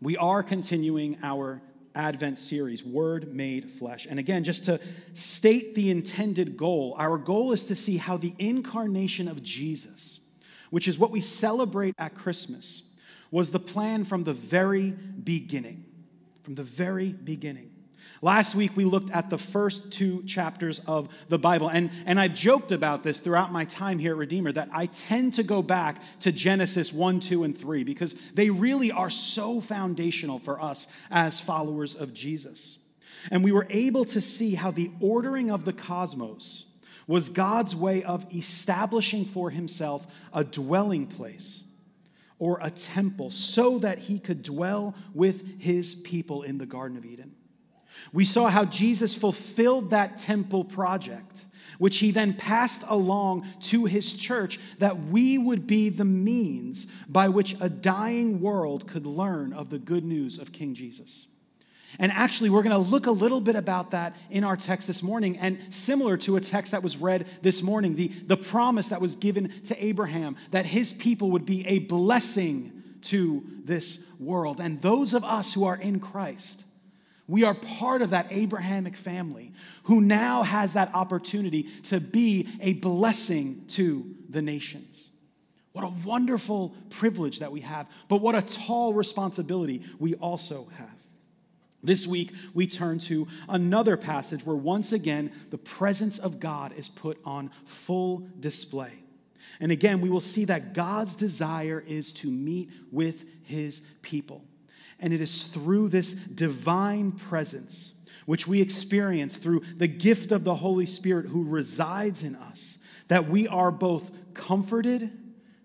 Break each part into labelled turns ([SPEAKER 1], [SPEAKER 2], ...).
[SPEAKER 1] We are continuing our Advent series, Word Made Flesh. And again, just to state the intended goal, our goal is to see how the incarnation of Jesus, which is what we celebrate at Christmas, was the plan from the very beginning. From the very beginning. Last week, we looked at the first two chapters of the Bible. And, and I've joked about this throughout my time here at Redeemer that I tend to go back to Genesis 1, 2, and 3 because they really are so foundational for us as followers of Jesus. And we were able to see how the ordering of the cosmos was God's way of establishing for himself a dwelling place or a temple so that he could dwell with his people in the Garden of Eden. We saw how Jesus fulfilled that temple project, which he then passed along to his church, that we would be the means by which a dying world could learn of the good news of King Jesus. And actually, we're going to look a little bit about that in our text this morning. And similar to a text that was read this morning, the, the promise that was given to Abraham that his people would be a blessing to this world. And those of us who are in Christ we are part of that Abrahamic family who now has that opportunity to be a blessing to the nations. What a wonderful privilege that we have, but what a tall responsibility we also have. This week, we turn to another passage where once again the presence of God is put on full display. And again, we will see that God's desire is to meet with his people. And it is through this divine presence, which we experience through the gift of the Holy Spirit who resides in us, that we are both comforted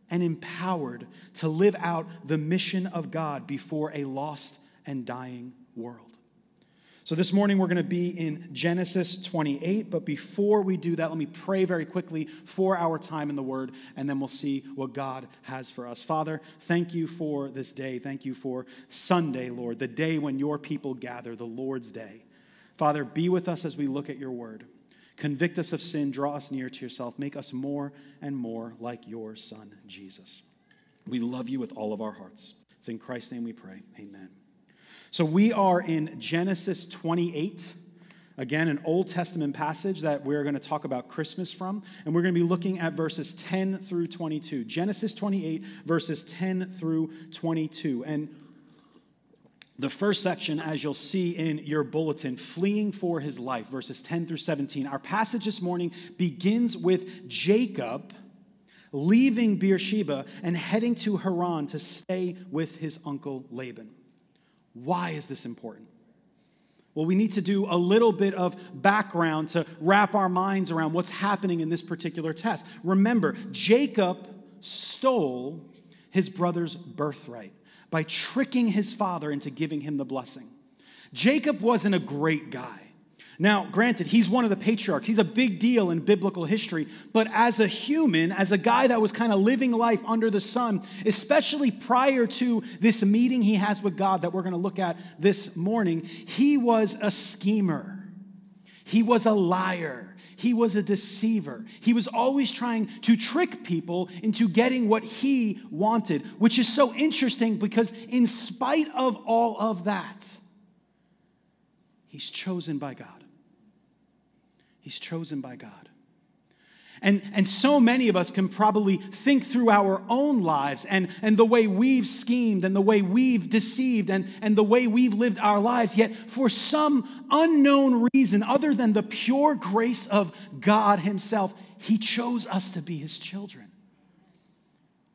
[SPEAKER 1] and empowered to live out the mission of God before a lost and dying world. So, this morning we're going to be in Genesis 28. But before we do that, let me pray very quickly for our time in the Word, and then we'll see what God has for us. Father, thank you for this day. Thank you for Sunday, Lord, the day when your people gather, the Lord's day. Father, be with us as we look at your Word. Convict us of sin, draw us near to yourself, make us more and more like your Son, Jesus. We love you with all of our hearts. It's in Christ's name we pray. Amen. So we are in Genesis 28. Again, an Old Testament passage that we're going to talk about Christmas from. And we're going to be looking at verses 10 through 22. Genesis 28, verses 10 through 22. And the first section, as you'll see in your bulletin, fleeing for his life, verses 10 through 17. Our passage this morning begins with Jacob leaving Beersheba and heading to Haran to stay with his uncle Laban. Why is this important? Well, we need to do a little bit of background to wrap our minds around what's happening in this particular test. Remember, Jacob stole his brother's birthright by tricking his father into giving him the blessing. Jacob wasn't a great guy. Now, granted, he's one of the patriarchs. He's a big deal in biblical history. But as a human, as a guy that was kind of living life under the sun, especially prior to this meeting he has with God that we're going to look at this morning, he was a schemer. He was a liar. He was a deceiver. He was always trying to trick people into getting what he wanted, which is so interesting because, in spite of all of that, he's chosen by God. He's chosen by God. And, and so many of us can probably think through our own lives and, and the way we've schemed and the way we've deceived and, and the way we've lived our lives. Yet, for some unknown reason, other than the pure grace of God Himself, He chose us to be His children.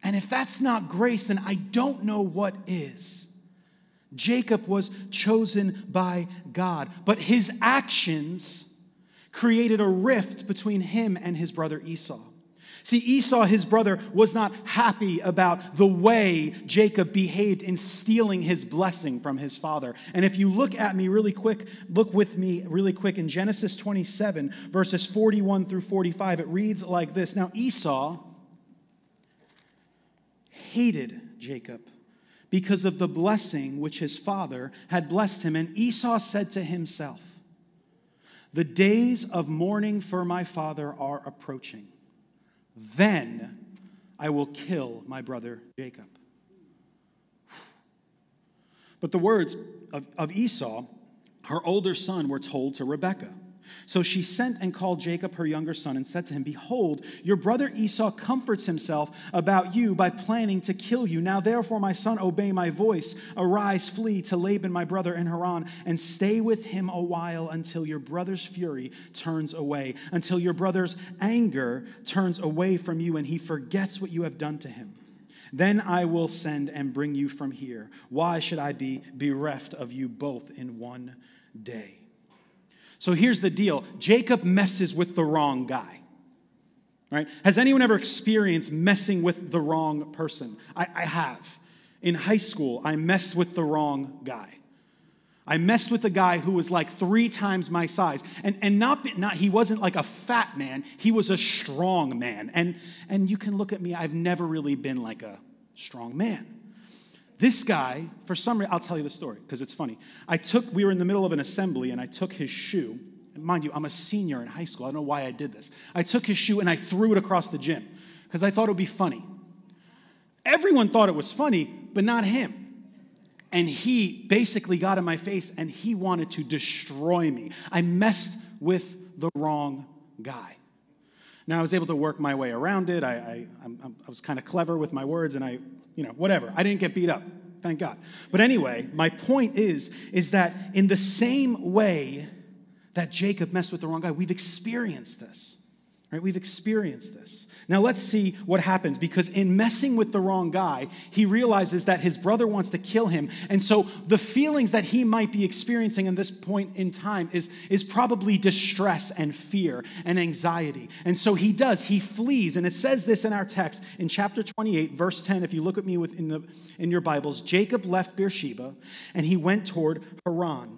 [SPEAKER 1] And if that's not grace, then I don't know what is. Jacob was chosen by God, but his actions created a rift between him and his brother Esau. See, Esau, his brother, was not happy about the way Jacob behaved in stealing his blessing from his father. And if you look at me really quick, look with me really quick in Genesis 27, verses 41 through 45, it reads like this Now, Esau hated Jacob because of the blessing which his father had blessed him. And Esau said to himself, the days of mourning for my father are approaching. Then I will kill my brother Jacob. But the words of, of Esau, her older son, were told to Rebekah. So she sent and called Jacob, her younger son, and said to him, Behold, your brother Esau comforts himself about you by planning to kill you. Now, therefore, my son, obey my voice. Arise, flee to Laban, my brother in Haran, and stay with him a while until your brother's fury turns away, until your brother's anger turns away from you, and he forgets what you have done to him. Then I will send and bring you from here. Why should I be bereft of you both in one day? So here's the deal Jacob messes with the wrong guy. Right? Has anyone ever experienced messing with the wrong person? I, I have. In high school, I messed with the wrong guy. I messed with a guy who was like three times my size. And, and not, not, he wasn't like a fat man, he was a strong man. And, and you can look at me, I've never really been like a strong man. This guy, for some reason, I'll tell you the story because it's funny. I took, we were in the middle of an assembly and I took his shoe. And mind you, I'm a senior in high school. I don't know why I did this. I took his shoe and I threw it across the gym because I thought it would be funny. Everyone thought it was funny, but not him. And he basically got in my face and he wanted to destroy me. I messed with the wrong guy. Now, I was able to work my way around it. I, I, I, was kind of clever with my words and I you know, whatever. I didn't get beat up. Thank God. But anyway, my point is is that in the same way that Jacob messed with the wrong guy, we've experienced this. Right? We've experienced this. Now let's see what happens because in messing with the wrong guy, he realizes that his brother wants to kill him. And so the feelings that he might be experiencing in this point in time is, is probably distress and fear and anxiety. And so he does, he flees. And it says this in our text in chapter 28, verse 10. If you look at me in, the, in your Bibles, Jacob left Beersheba and he went toward Haran.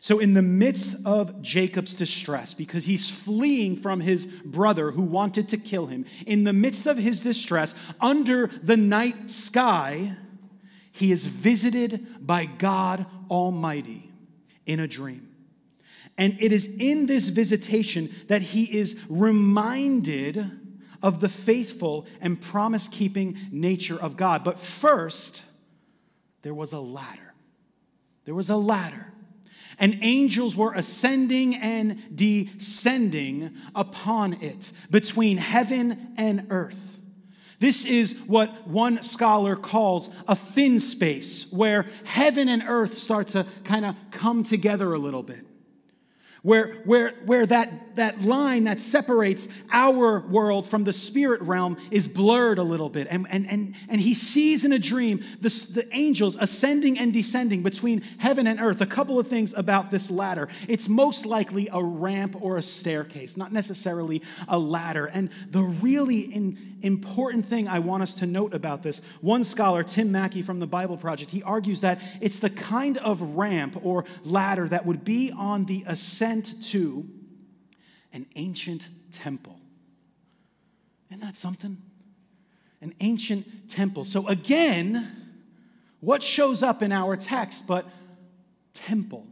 [SPEAKER 1] So, in the midst of Jacob's distress, because he's fleeing from his brother who wanted to kill him, in the midst of his distress, under the night sky, he is visited by God Almighty in a dream. And it is in this visitation that he is reminded of the faithful and promise keeping nature of God. But first, there was a ladder. There was a ladder and angels were ascending and descending upon it between heaven and earth. This is what one scholar calls a thin space, where heaven and earth start to kind of come together a little bit where, where, where that, that line that separates our world from the spirit realm is blurred a little bit. And, and, and, and he sees in a dream the, the angels ascending and descending between heaven and earth. A couple of things about this ladder it's most likely a ramp or a staircase, not necessarily a ladder. And the really in, important thing I want us to note about this one scholar, Tim Mackie from the Bible Project, he argues that it's the kind of ramp or ladder that would be on the ascent to an ancient temple. Isn't that something? An ancient temple. So, again, what shows up in our text but temple?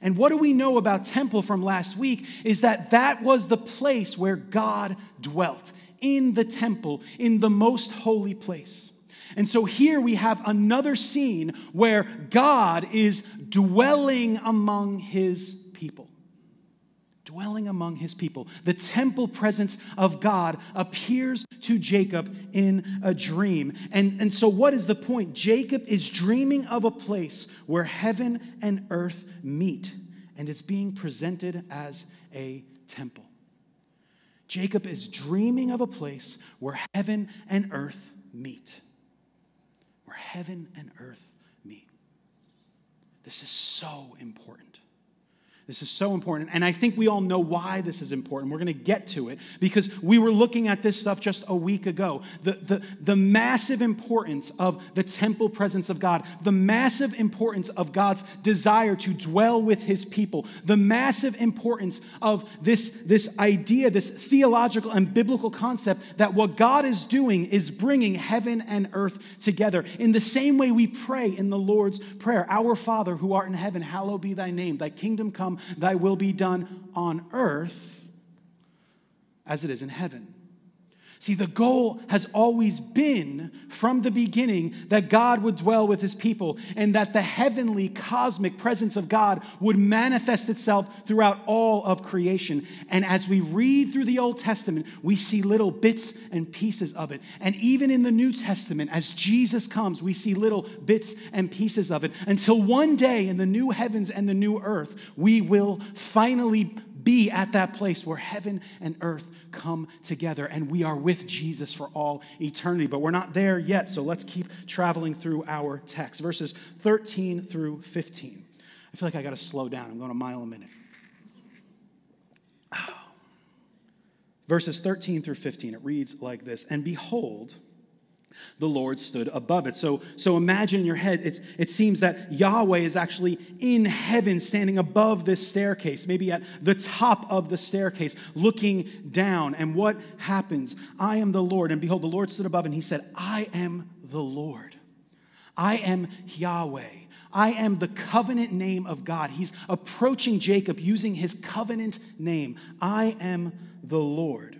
[SPEAKER 1] And what do we know about temple from last week is that that was the place where God dwelt, in the temple, in the most holy place. And so here we have another scene where God is dwelling among his people dwelling among his people. The temple presence of God appears to Jacob in a dream. And, and so, what is the point? Jacob is dreaming of a place where heaven and earth meet, and it's being presented as a temple. Jacob is dreaming of a place where heaven and earth meet. Where heaven and earth meet. This is so important. This is so important. And I think we all know why this is important. We're going to get to it because we were looking at this stuff just a week ago. The, the, the massive importance of the temple presence of God, the massive importance of God's desire to dwell with his people, the massive importance of this, this idea, this theological and biblical concept that what God is doing is bringing heaven and earth together. In the same way we pray in the Lord's Prayer Our Father who art in heaven, hallowed be thy name, thy kingdom come thy will be done on earth as it is in heaven. See, the goal has always been from the beginning that God would dwell with his people and that the heavenly cosmic presence of God would manifest itself throughout all of creation. And as we read through the Old Testament, we see little bits and pieces of it. And even in the New Testament, as Jesus comes, we see little bits and pieces of it until one day in the new heavens and the new earth, we will finally be at that place where heaven and earth come together and we are with Jesus for all eternity. But we're not there yet, so let's keep traveling through our text. Verses 13 through 15. I feel like I got to slow down. I'm going a mile a minute. Verses 13 through 15, it reads like this And behold, the Lord stood above it. So, so imagine in your head, it's, it seems that Yahweh is actually in heaven, standing above this staircase, maybe at the top of the staircase, looking down. And what happens? I am the Lord. And behold, the Lord stood above, and he said, I am the Lord. I am Yahweh. I am the covenant name of God. He's approaching Jacob using his covenant name. I am the Lord,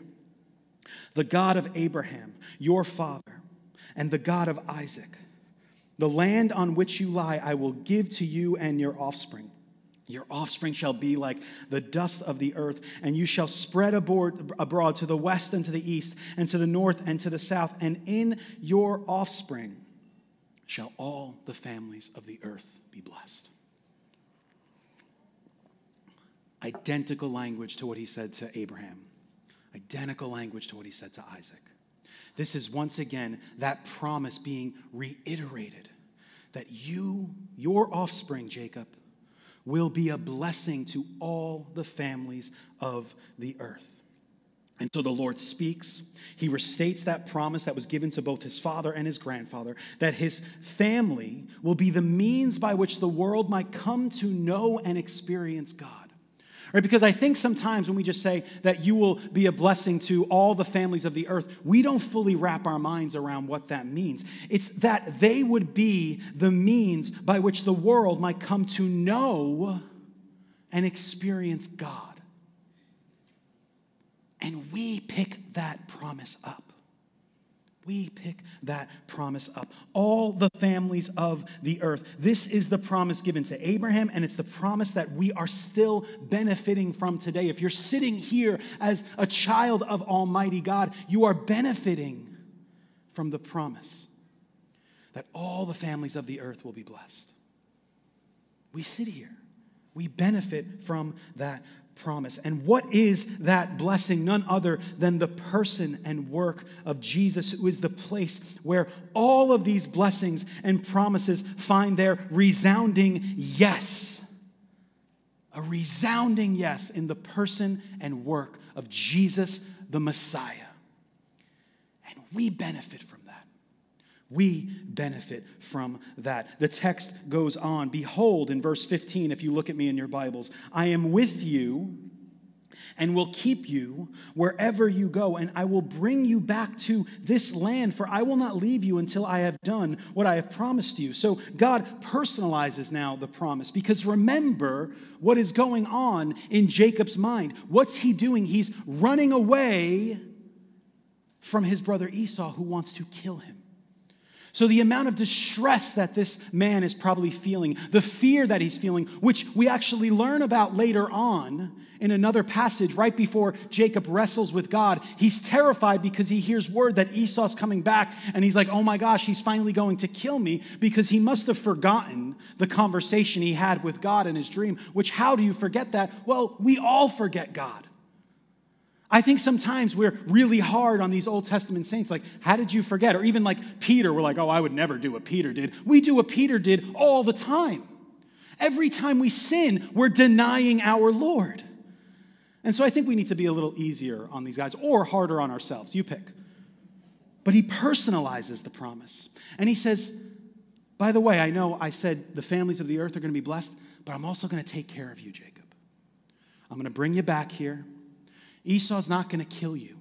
[SPEAKER 1] the God of Abraham, your father and the God of Isaac. The land on which you lie, I will give to you and your offspring. Your offspring shall be like the dust of the earth, and you shall spread abroad to the west and to the east, and to the north and to the south, and in your offspring shall all the families of the earth be blessed. Identical language to what he said to Abraham, identical language to what he said to Isaac. This is once again that promise being reiterated that you, your offspring, Jacob, will be a blessing to all the families of the earth. And so the Lord speaks. He restates that promise that was given to both his father and his grandfather that his family will be the means by which the world might come to know and experience God. Right? Because I think sometimes when we just say that you will be a blessing to all the families of the earth, we don't fully wrap our minds around what that means. It's that they would be the means by which the world might come to know and experience God. And we pick that promise up we pick that promise up. All the families of the earth. This is the promise given to Abraham, and it's the promise that we are still benefiting from today. If you're sitting here as a child of Almighty God, you are benefiting from the promise that all the families of the earth will be blessed. We sit here. We benefit from that promise. And what is that blessing? None other than the person and work of Jesus, who is the place where all of these blessings and promises find their resounding yes. A resounding yes in the person and work of Jesus the Messiah. And we benefit from we benefit from that. The text goes on. Behold, in verse 15, if you look at me in your Bibles, I am with you and will keep you wherever you go, and I will bring you back to this land, for I will not leave you until I have done what I have promised you. So God personalizes now the promise because remember what is going on in Jacob's mind. What's he doing? He's running away from his brother Esau, who wants to kill him. So, the amount of distress that this man is probably feeling, the fear that he's feeling, which we actually learn about later on in another passage right before Jacob wrestles with God, he's terrified because he hears word that Esau's coming back and he's like, oh my gosh, he's finally going to kill me because he must have forgotten the conversation he had with God in his dream. Which, how do you forget that? Well, we all forget God. I think sometimes we're really hard on these Old Testament saints. Like, how did you forget? Or even like Peter, we're like, oh, I would never do what Peter did. We do what Peter did all the time. Every time we sin, we're denying our Lord. And so I think we need to be a little easier on these guys or harder on ourselves. You pick. But he personalizes the promise. And he says, By the way, I know I said the families of the earth are going to be blessed, but I'm also going to take care of you, Jacob. I'm going to bring you back here. Esau's not going to kill you.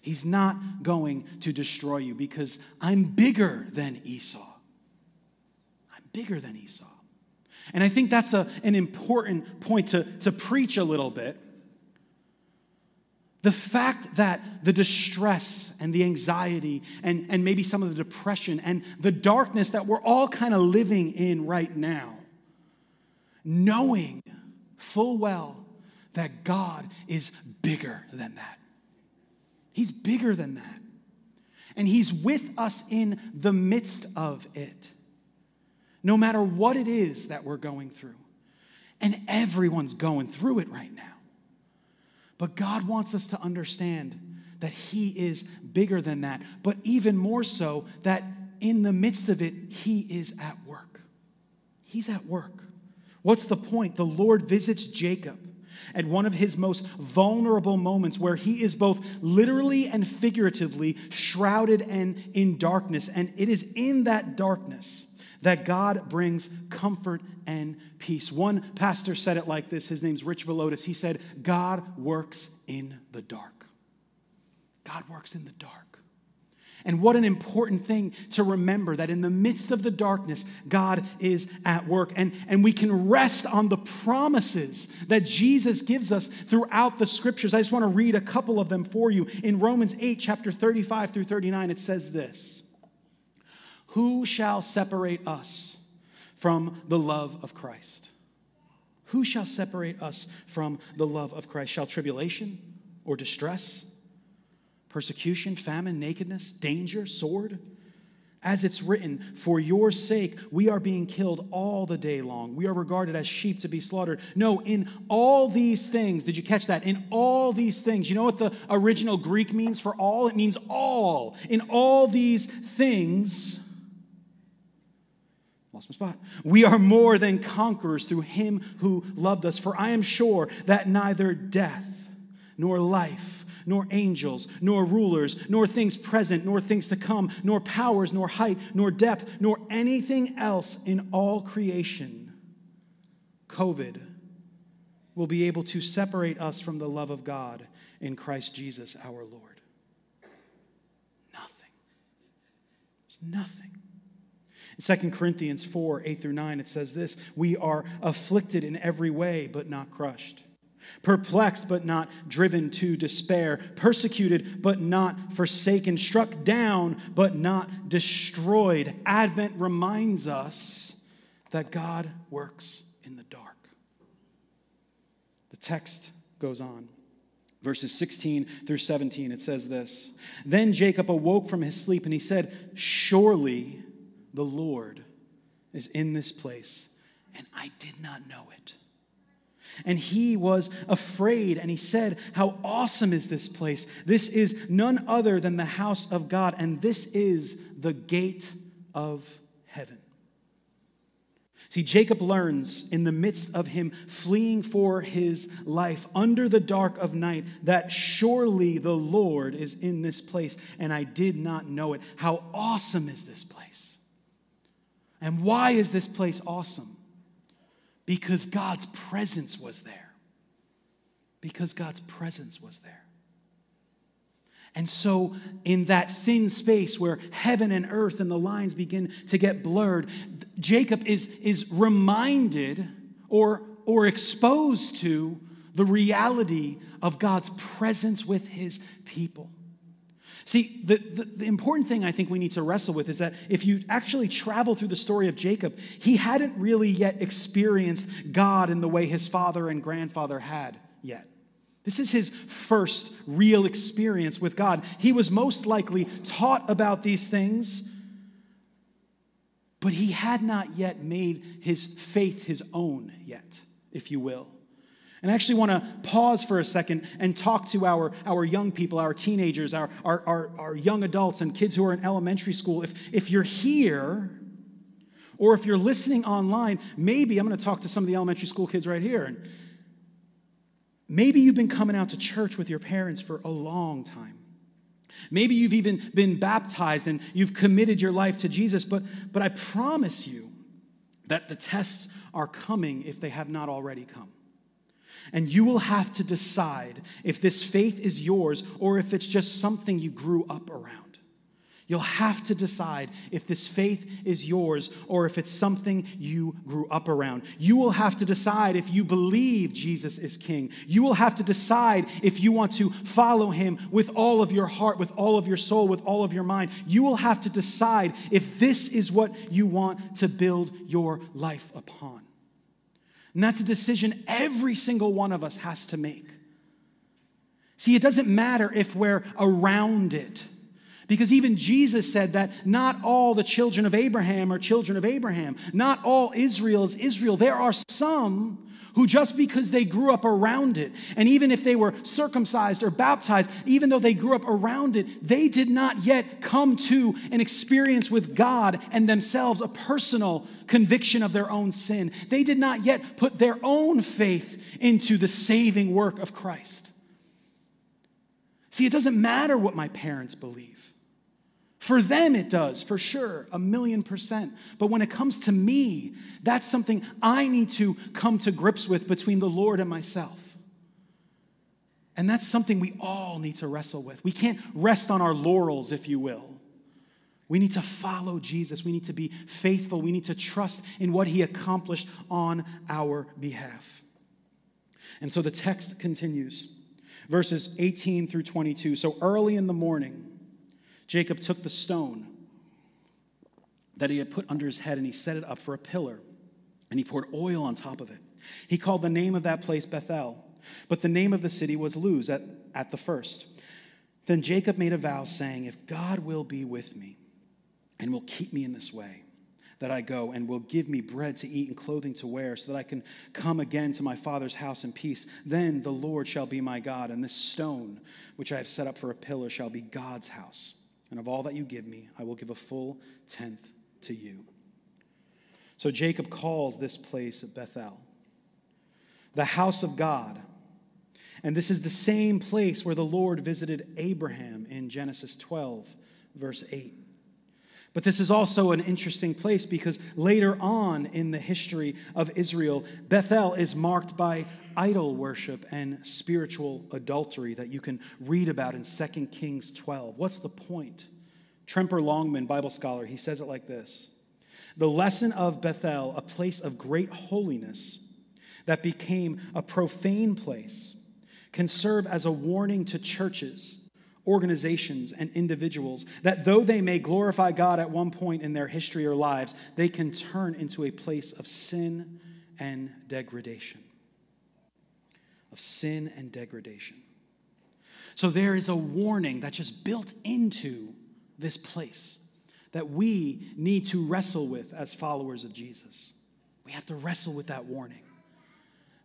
[SPEAKER 1] He's not going to destroy you because I'm bigger than Esau. I'm bigger than Esau. And I think that's a, an important point to, to preach a little bit. The fact that the distress and the anxiety and, and maybe some of the depression and the darkness that we're all kind of living in right now, knowing full well that God is bigger than that. He's bigger than that. And He's with us in the midst of it no matter what it is that we're going through. And everyone's going through it right now. But God wants us to understand that He is bigger than that, but even more so, that in the midst of it, He is at work. He's at work. What's the point? The Lord visits Jacob at one of his most vulnerable moments where he is both literally and figuratively shrouded and in darkness. And it is in that darkness that God brings comfort and peace. One pastor said it like this his name's Rich Villodas. He said, God works in the dark. God works in the dark. And what an important thing to remember that in the midst of the darkness, God is at work. And, and we can rest on the promises that Jesus gives us throughout the scriptures. I just want to read a couple of them for you. In Romans 8, chapter 35 through 39, it says this. Who shall separate us from the love of Christ? Who shall separate us from the love of Christ? Shall tribulation or distress, persecution, famine, nakedness, danger, sword? As it's written, for your sake we are being killed all the day long. We are regarded as sheep to be slaughtered. No, in all these things, did you catch that? In all these things, you know what the original Greek means for all? It means all. In all these things, Lost my spot. We are more than conquerors through him who loved us. For I am sure that neither death, nor life, nor angels, nor rulers, nor things present, nor things to come, nor powers, nor height, nor depth, nor anything else in all creation, COVID, will be able to separate us from the love of God in Christ Jesus our Lord. Nothing. There's nothing. In 2 Corinthians 4 8 through 9, it says this We are afflicted in every way, but not crushed, perplexed, but not driven to despair, persecuted, but not forsaken, struck down, but not destroyed. Advent reminds us that God works in the dark. The text goes on. Verses 16 through 17, it says this Then Jacob awoke from his sleep and he said, Surely the Lord is in this place, and I did not know it. And he was afraid, and he said, How awesome is this place! This is none other than the house of God, and this is the gate of heaven. See, Jacob learns in the midst of him fleeing for his life under the dark of night that surely the Lord is in this place, and I did not know it. How awesome is this place! And why is this place awesome? Because God's presence was there. Because God's presence was there. And so, in that thin space where heaven and earth and the lines begin to get blurred, Jacob is, is reminded or, or exposed to the reality of God's presence with his people. See, the, the, the, important thing I think we need to wrestle with is that if you actually travel through the story of Jacob, he hadn't really yet experienced God in the way his father and grandfather had yet. This is his first real experience with God. He was most likely taught about these things, but he had not yet made his faith his own yet, if you will. And I actually want to pause for a second and talk to our, our young people, our teenagers, our, our, our, our young adults, and kids who are in elementary school. If, if you're here, Or if you're listening online, maybe I'm going to talk to some of the elementary school kids right here. And maybe you've been coming out to church with your parents for a long time. Maybe you've even been baptized and you've committed your life to Jesus, but, but I promise you that the tests are coming if they have not already come. And you will have to decide if this faith is yours or if it's just something you grew up around. You'll have to decide if this faith is yours or if it's something you grew up around. You will have to decide if you believe Jesus is king. You will have to decide if you want to follow him with all of your heart, with all of your soul, with all of your mind. You will have to decide if this is what you want to build your life upon. And that's a decision every single one of us has to make. See, it doesn't matter if we're around it. Because even Jesus said that not all the children of Abraham are children of Abraham. Not all Israel is Israel. There are some who, just because they grew up around it, and even if they were circumcised or baptized, even though they grew up around it, they did not yet come to an experience with God and themselves a personal conviction of their own sin. They did not yet put their own faith into the saving work of Christ. See, it doesn't matter what my parents believe. For them, it does, for sure, a million percent. But when it comes to me, that's something I need to come to grips with between the Lord and myself. And that's something we all need to wrestle with. We can't rest on our laurels, if you will. We need to follow Jesus. We need to be faithful. We need to trust in what he accomplished on our behalf. And so the text continues, verses 18 through 22. So early in the morning, Jacob took the stone that he had put under his head and he set it up for a pillar, and he poured oil on top of it. He called the name of that place Bethel, but the name of the city was Luz at, at the first. Then Jacob made a vow, saying, If God will be with me and will keep me in this way, that I go and will give me bread to eat and clothing to wear, so that I can come again to my father's house in peace. Then the Lord shall be my God, and this stone which I have set up for a pillar shall be God's house and of all that you give me, I will give a full tenth to you. So Jacob calls this place Bethel, the house of God. And this is the same place where the Lord visited Abraham in Genesis 12, verse 8. But this is also an interesting place because later on in the history of Israel, Bethel is marked by idol worship and spiritual adultery that you can read about in 2 Kings 12. What's the point? Tremper Longman, Bible scholar, he says it like this The lesson of Bethel, a place of great holiness that became a profane place, can serve as a warning to churches organizations and individuals that though they may glorify God at one point in their history or lives, they can turn into a place of sin and degradation of sin and degradation. So there is a warning that's just built into this place that we need to wrestle with as followers of Jesus. We have to wrestle with that warning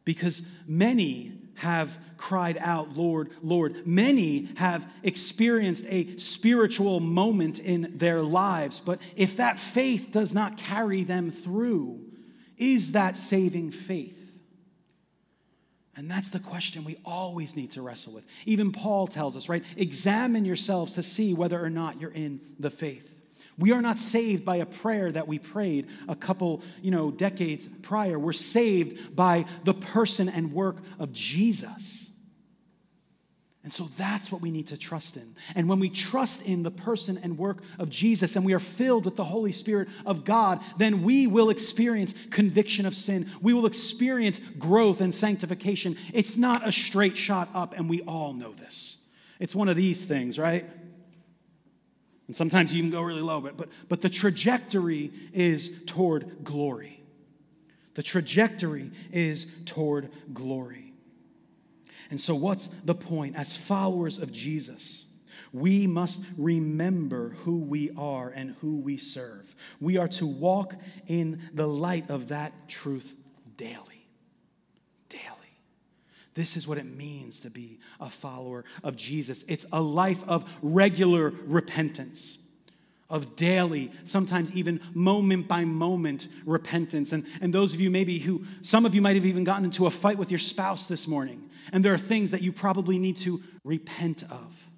[SPEAKER 1] because many have cried out, Lord, Lord. Many have experienced a spiritual moment in their lives, but if that faith does not carry them through, is that saving faith? And that's the question we always need to wrestle with. Even Paul tells us, right? Examine yourselves to see whether or not you're in the faith. We are not saved by a prayer that we prayed a couple, you know, decades prior. We're saved by the person and work of Jesus. And so that's what we need to trust in. And when we trust in the person and work of Jesus and we are filled with the Holy Spirit of God, then we will experience conviction of sin. We will experience growth and sanctification. It's not a straight shot up, and we all know this. It's one of these things, right? And sometimes you can go really low, but, but, but the trajectory is toward glory. The trajectory is toward glory. And so, what's the point? As followers of Jesus, we must remember who we are and who we serve. We are to walk in the light of that truth daily. Daily. This is what it means to be a follower of Jesus. It's a life of regular repentance, of daily, sometimes even moment by moment repentance. And, and those of you, maybe who, some of you might have even gotten into a fight with your spouse this morning, and there are things that you probably need to repent of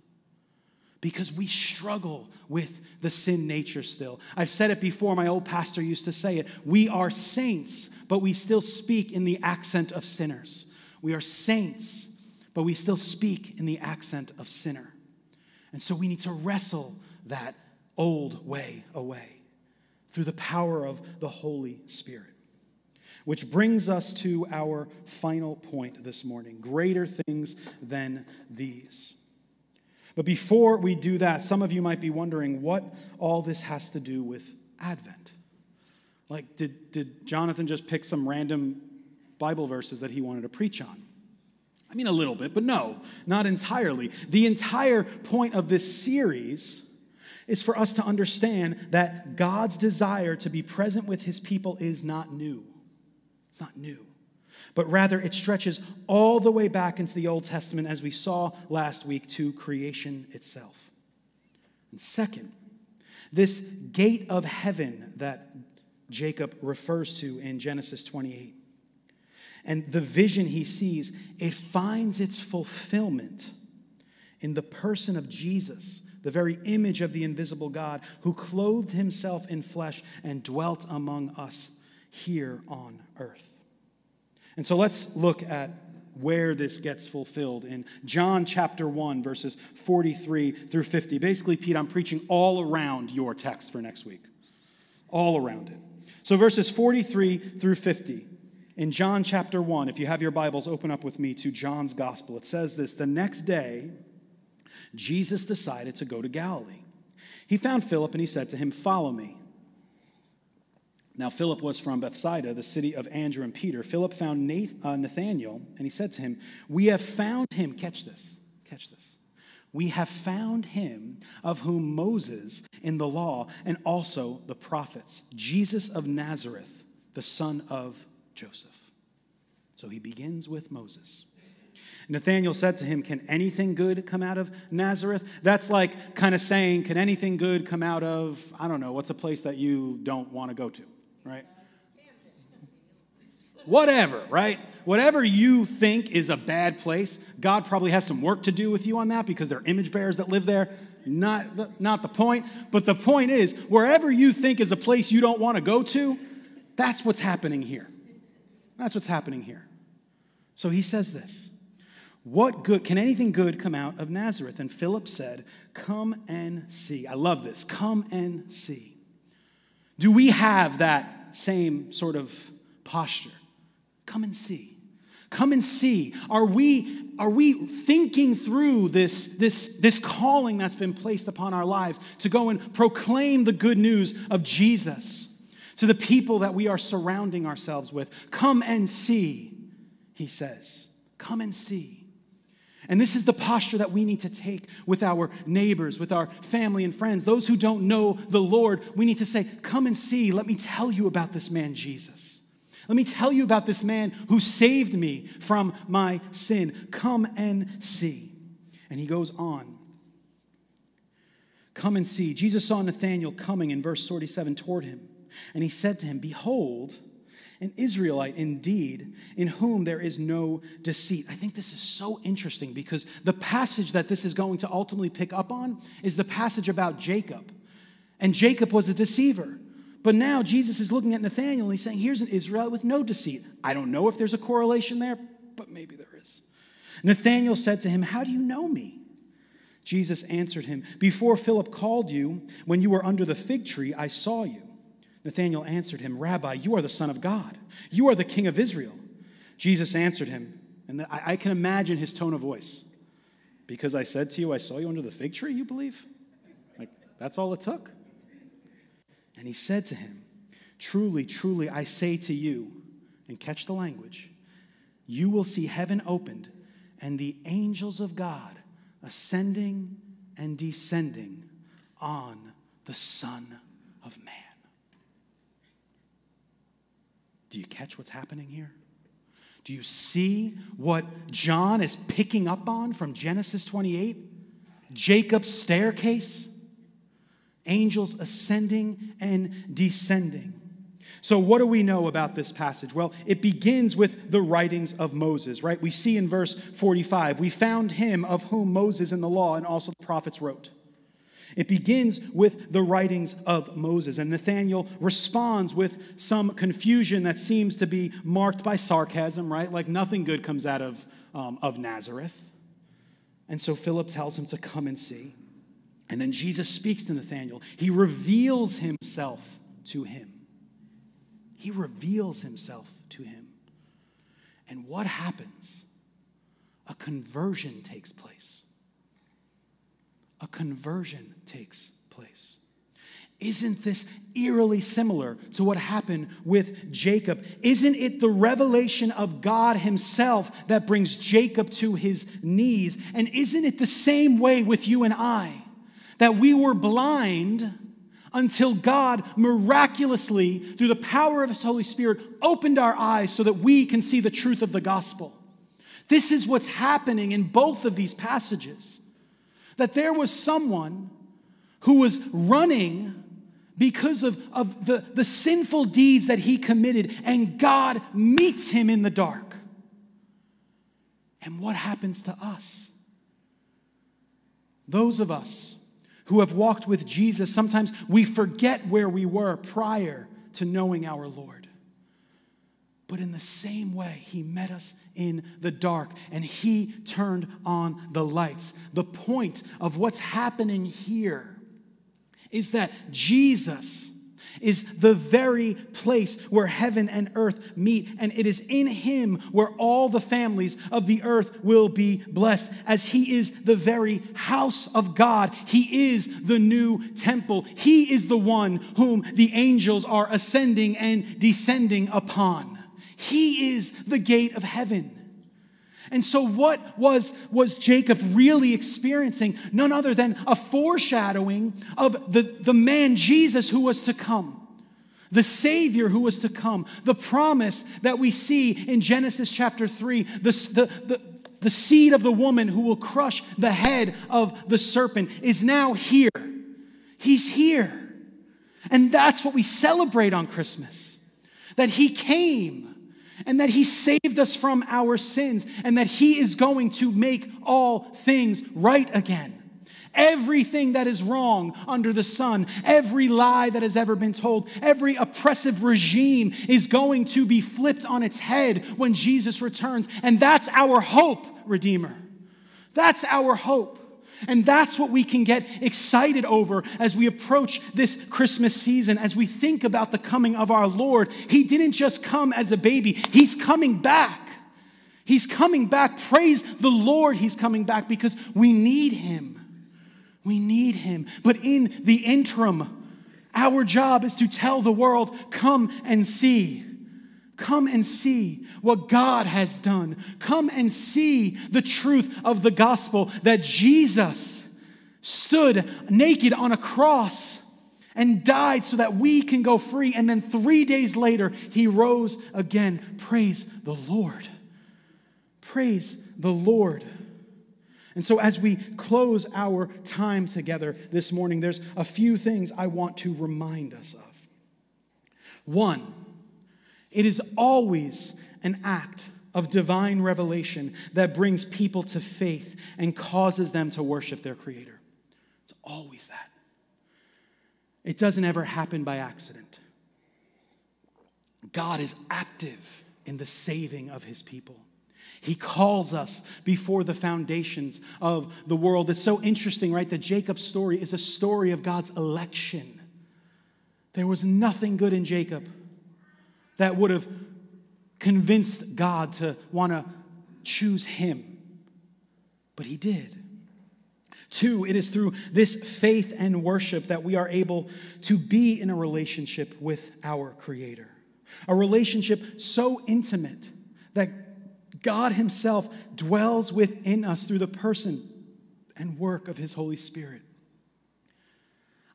[SPEAKER 1] because we struggle with the sin nature still. I've said it before, my old pastor used to say it. We are saints, but we still speak in the accent of sinners. We are saints, but we still speak in the accent of sinner. And so we need to wrestle that old way away through the power of the Holy Spirit. Which brings us to our final point this morning greater things than these. But before we do that, some of you might be wondering what all this has to do with Advent. Like, did, did Jonathan just pick some random Bible verses that he wanted to preach on? I mean, a little bit, but no, not entirely. The entire point of this series is for us to understand that God's desire to be present with his people is not new. It's not new. But rather, it stretches all the way back into the Old Testament, as we saw last week, to creation itself. And second, this gate of heaven that Jacob refers to in Genesis 28. And the vision he sees, it finds its fulfillment in the person of Jesus, the very image of the invisible God, who clothed himself in flesh and dwelt among us here on earth. And so let's look at where this gets fulfilled in John chapter 1, verses 43 through 50. Basically, Pete, I'm preaching all around your text for next week, all around it. So, verses 43 through 50. In John chapter 1, if you have your Bibles, open up with me to John's gospel. It says this The next day, Jesus decided to go to Galilee. He found Philip and he said to him, Follow me. Now, Philip was from Bethsaida, the city of Andrew and Peter. Philip found uh, Nathanael and he said to him, We have found him. Catch this, catch this. We have found him of whom Moses in the law and also the prophets, Jesus of Nazareth, the son of Joseph. So he begins with Moses. Nathanael said to him, Can anything good come out of Nazareth? That's like kind of saying, Can anything good come out of, I don't know, what's a place that you don't want to go to, right? Whatever, right? Whatever you think is a bad place, God probably has some work to do with you on that because there are image bearers that live there. Not the, not the point, but the point is, wherever you think is a place you don't want to go to, that's what's happening here. That's what's happening here. So he says this What good, can anything good come out of Nazareth? And Philip said, Come and see. I love this. Come and see. Do we have that same sort of posture? Come and see. Come and see. Are we, are we thinking through this, this, this calling that's been placed upon our lives to go and proclaim the good news of Jesus to the people that we are surrounding ourselves with? Come and see, he says. Come and see. And this is the posture that we need to take with our neighbors, with our family and friends. Those who don't know the Lord, we need to say, Come and see. Let me tell you about this man, Jesus. Let me tell you about this man who saved me from my sin. Come and see. And he goes on. Come and see. Jesus saw Nathanael coming in verse 47 toward him. And he said to him, Behold, an Israelite indeed, in whom there is no deceit. I think this is so interesting because the passage that this is going to ultimately pick up on is the passage about Jacob. And Jacob was a deceiver. But now Jesus is looking at Nathanael and he's saying, Here's an Israelite with no deceit. I don't know if there's a correlation there, but maybe there is. Nathanael said to him, How do you know me? Jesus answered him, Before Philip called you, when you were under the fig tree, I saw you. Nathanael answered him, Rabbi, you are the Son of God. You are the King of Israel. Jesus answered him, and I can imagine his tone of voice. Because I said to you, I saw you under the fig tree, you believe? Like, that's all it took. And he said to him, Truly, truly, I say to you, and catch the language, you will see heaven opened and the angels of God ascending and descending on the Son of Man. Do you catch what's happening here? Do you see what John is picking up on from Genesis 28? Jacob's staircase? angels ascending and descending. So, what do we know about this passage? Well, it begins with the writings of Moses, right? We see in verse 45, we found him of whom Moses in the law and also the prophets wrote. It begins with the writings of Moses, and Nathanael responds with some confusion that seems to be marked by sarcasm, right? Like nothing good comes out of, um, of Nazareth. And so Philip tells him to come and see. And then Jesus speaks to Nathanael. He reveals himself to him. He reveals himself to him. And what happens? A conversion takes place. A conversion takes place. Isn't this eerily similar to what happened with Jacob? Isn't it the revelation of God Himself that brings Jacob to his knees? And isn't it the same way with you and I? That we were blind until God miraculously, through the power of His Holy Spirit, opened our eyes so that we can see the truth of the gospel. This is what's happening in both of these passages. That there was someone who was running because of, of the, the sinful deeds that he committed, and God meets him in the dark. And what happens to us? Those of us who have walked with Jesus, sometimes we forget where we were prior to knowing our Lord. But in the same way, He met us in the dark and He turned on the lights. The point of what's happening here is that Jesus is the very place where heaven and earth meet, and it is in him where all the families of the earth will be blessed, as he is the very house of God. He is the new temple. He is the one whom the angels are ascending and descending upon. He is the gate of heaven. And so, what was, was Jacob really experiencing? None other than a foreshadowing of the, the man Jesus who was to come, the Savior who was to come, the promise that we see in Genesis chapter 3, the, the, the, the seed of the woman who will crush the head of the serpent is now here. He's here. And that's what we celebrate on Christmas that He came and that He saved us from our sins, and that He is going to make all things right again. Everything that is wrong under the sun, every lie that has ever been told, every oppressive regime is going to be flipped on its head when Jesus returns. And that's our hope, Redeemer. That's our hope. And that's what we can get excited over as we approach this Christmas season, as we think about the coming of our Lord. He didn't just come as a baby, He's coming back. He's coming back. Praise the Lord, He's coming back because we need Him. We need Him. But in the interim, our job is to tell the world, come and see. Come and see what God has done. Come and see the truth of the gospel that Jesus stood naked on a cross and died so that we can go free. And then three days later, he rose again. Praise the Lord. Praise the Lord. And so, as we close our time together this morning, there's a few things I want to remind us of. One, it is always an act of divine revelation that brings people to faith and causes them to worship their Creator. It's always that. It doesn't ever happen by accident. God is active in the saving of His people. He calls us before the foundations of the world. It's so interesting, right? That Jacob's story is a story of God's election. There was nothing good in Jacob that would have convinced God to want to choose him. But he did. Two, it is through this faith and worship that we are able to be in a relationship with our Creator. A relationship so intimate that God Himself dwells within us through the person and work of His Holy Spirit.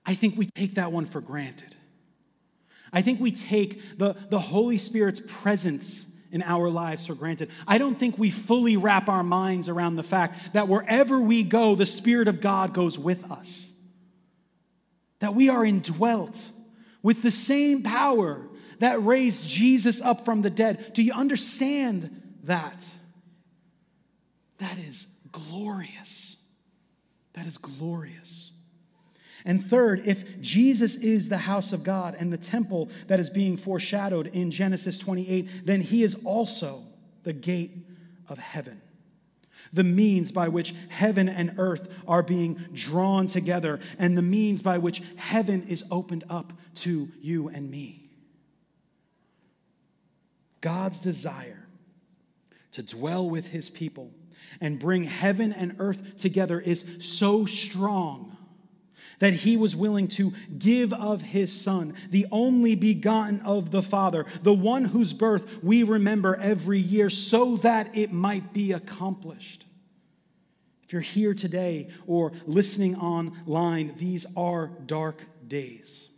[SPEAKER 1] I think we take that one for granted. I think we take the, the Holy Spirit's presence in our lives for granted. I don't think we fully wrap our minds around the fact that wherever we go, the Spirit of God goes with us. that we are indwelt with the same power that raised Jesus up from the dead. Do you understand that? That is glorious. That is glorious. And third, if Jesus is the house of God and the temple that is being foreshadowed in Genesis 28, then he is also the gate of heaven the means by which heaven and earth are being drawn together, and the means by which heaven is opened up to you and me. God's desire to dwell with his people and bring heaven and earth together is so strong that he was willing to give of his son, the only begotten of the Father, the one whose birth we remember every year, so that it might be accomplished. If you're here today or listening online, these are dark days.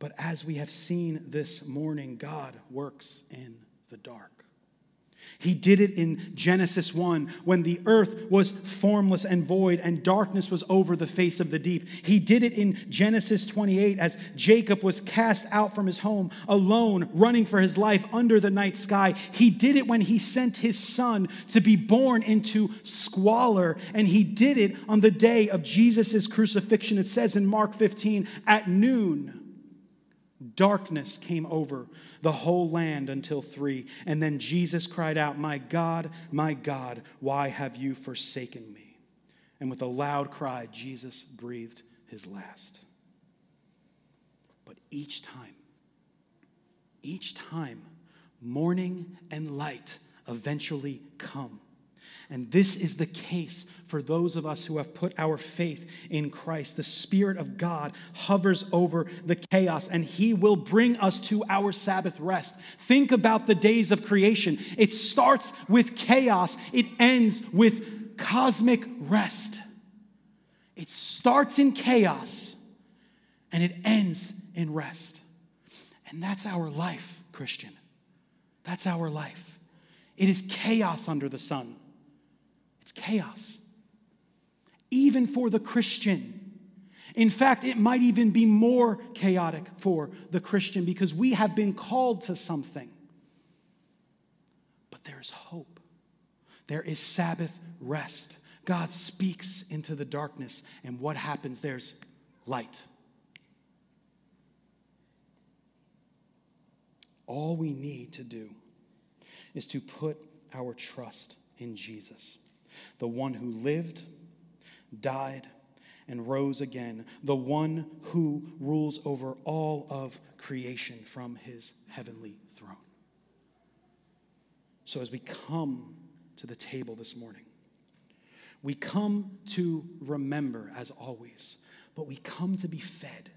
[SPEAKER 1] But as we have seen this morning, God works in the dark. He did it in Genesis 1 when the earth was formless and void and darkness was over the face of the deep. He did it in Genesis 28 as Jacob was cast out from his home alone, running for his life under the night sky. He did it when he sent his son to be born into squalor. And he did it on the day of Jesus' crucifixion. It says in Mark 15, at noon Darkness came over the whole land until three. And then Jesus cried out, My God, my God, why have you forsaken me? And with a loud cry, Jesus breathed his last. But each time, each time, morning and light eventually come. And this is the case for those of us who have put our faith in Christ. The Spirit of God hovers over the chaos and He will bring us to our Sabbath rest. Think about the days of creation. It starts with chaos, it ends with cosmic rest. It starts in chaos and it ends in rest. And that's our life, Christian. That's our life. It is chaos under the sun. It's chaos, even for the Christian. In fact, it might even be more chaotic for the Christian because we have been called to something. But there's hope, there is Sabbath rest. God speaks into the darkness, and what happens? There's light. All we need to do is to put our trust in Jesus the one who lived, died, and rose again, the one who rules over all of creation from his heavenly throne. So, as we come to the table this morning, we come to remember, as always, but we come to be fed,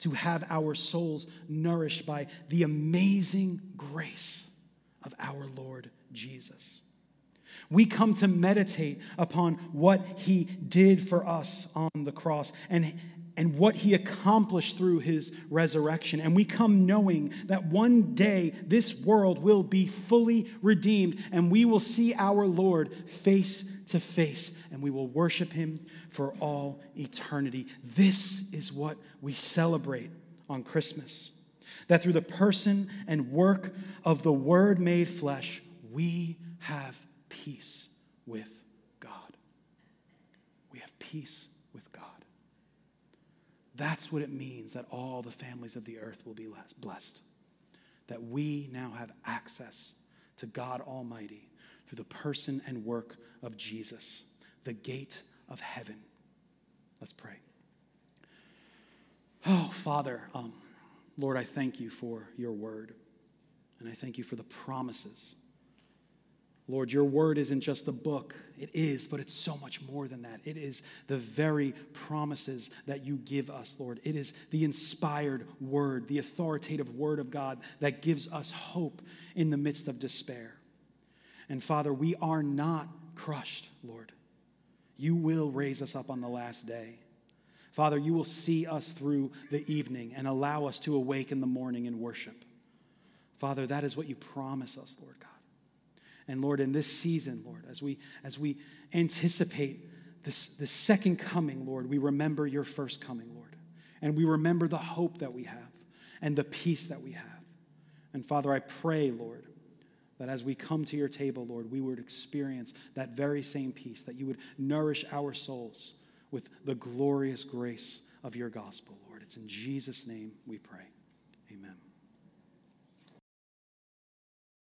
[SPEAKER 1] to have our souls nourished by the amazing grace of our Lord Jesus. We come to meditate upon what he did for us on the cross and, and what he accomplished through his resurrection. And we come knowing that one day this world will be fully redeemed and we will see our Lord face to face and we will worship him for all eternity. This is what we celebrate on Christmas. That through the person and work of the Word made flesh, we have peace with God. We have peace with God. That's what it means that all the families of the earth will be blessed. That we now have access to God Almighty through the person and work of Jesus, the gate of heaven. Let's pray. Oh, Father, um, Lord, I thank you for your word, and I thank you for the promises Lord, your word isn't just a book. It is, but it's so much more than that. It is the very promises that you give us, Lord. It is the inspired word, the authoritative word of God that gives us hope in the midst of despair. And Father, we are not crushed, Lord. You will raise us up on the last day. Father, you will see us through the evening and allow us to awake in the morning in worship. Father, that is what you promise us, Lord God. And Lord, in this season, Lord, as we as we anticipate this, this second coming, Lord, we remember your first coming, Lord. And we remember the hope that we have and the peace that we have. And Father, I pray, Lord, that as we come to your table, Lord, we would experience that very same peace, that you would nourish our souls with the glorious grace of your gospel, Lord. It's in Jesus' name we pray.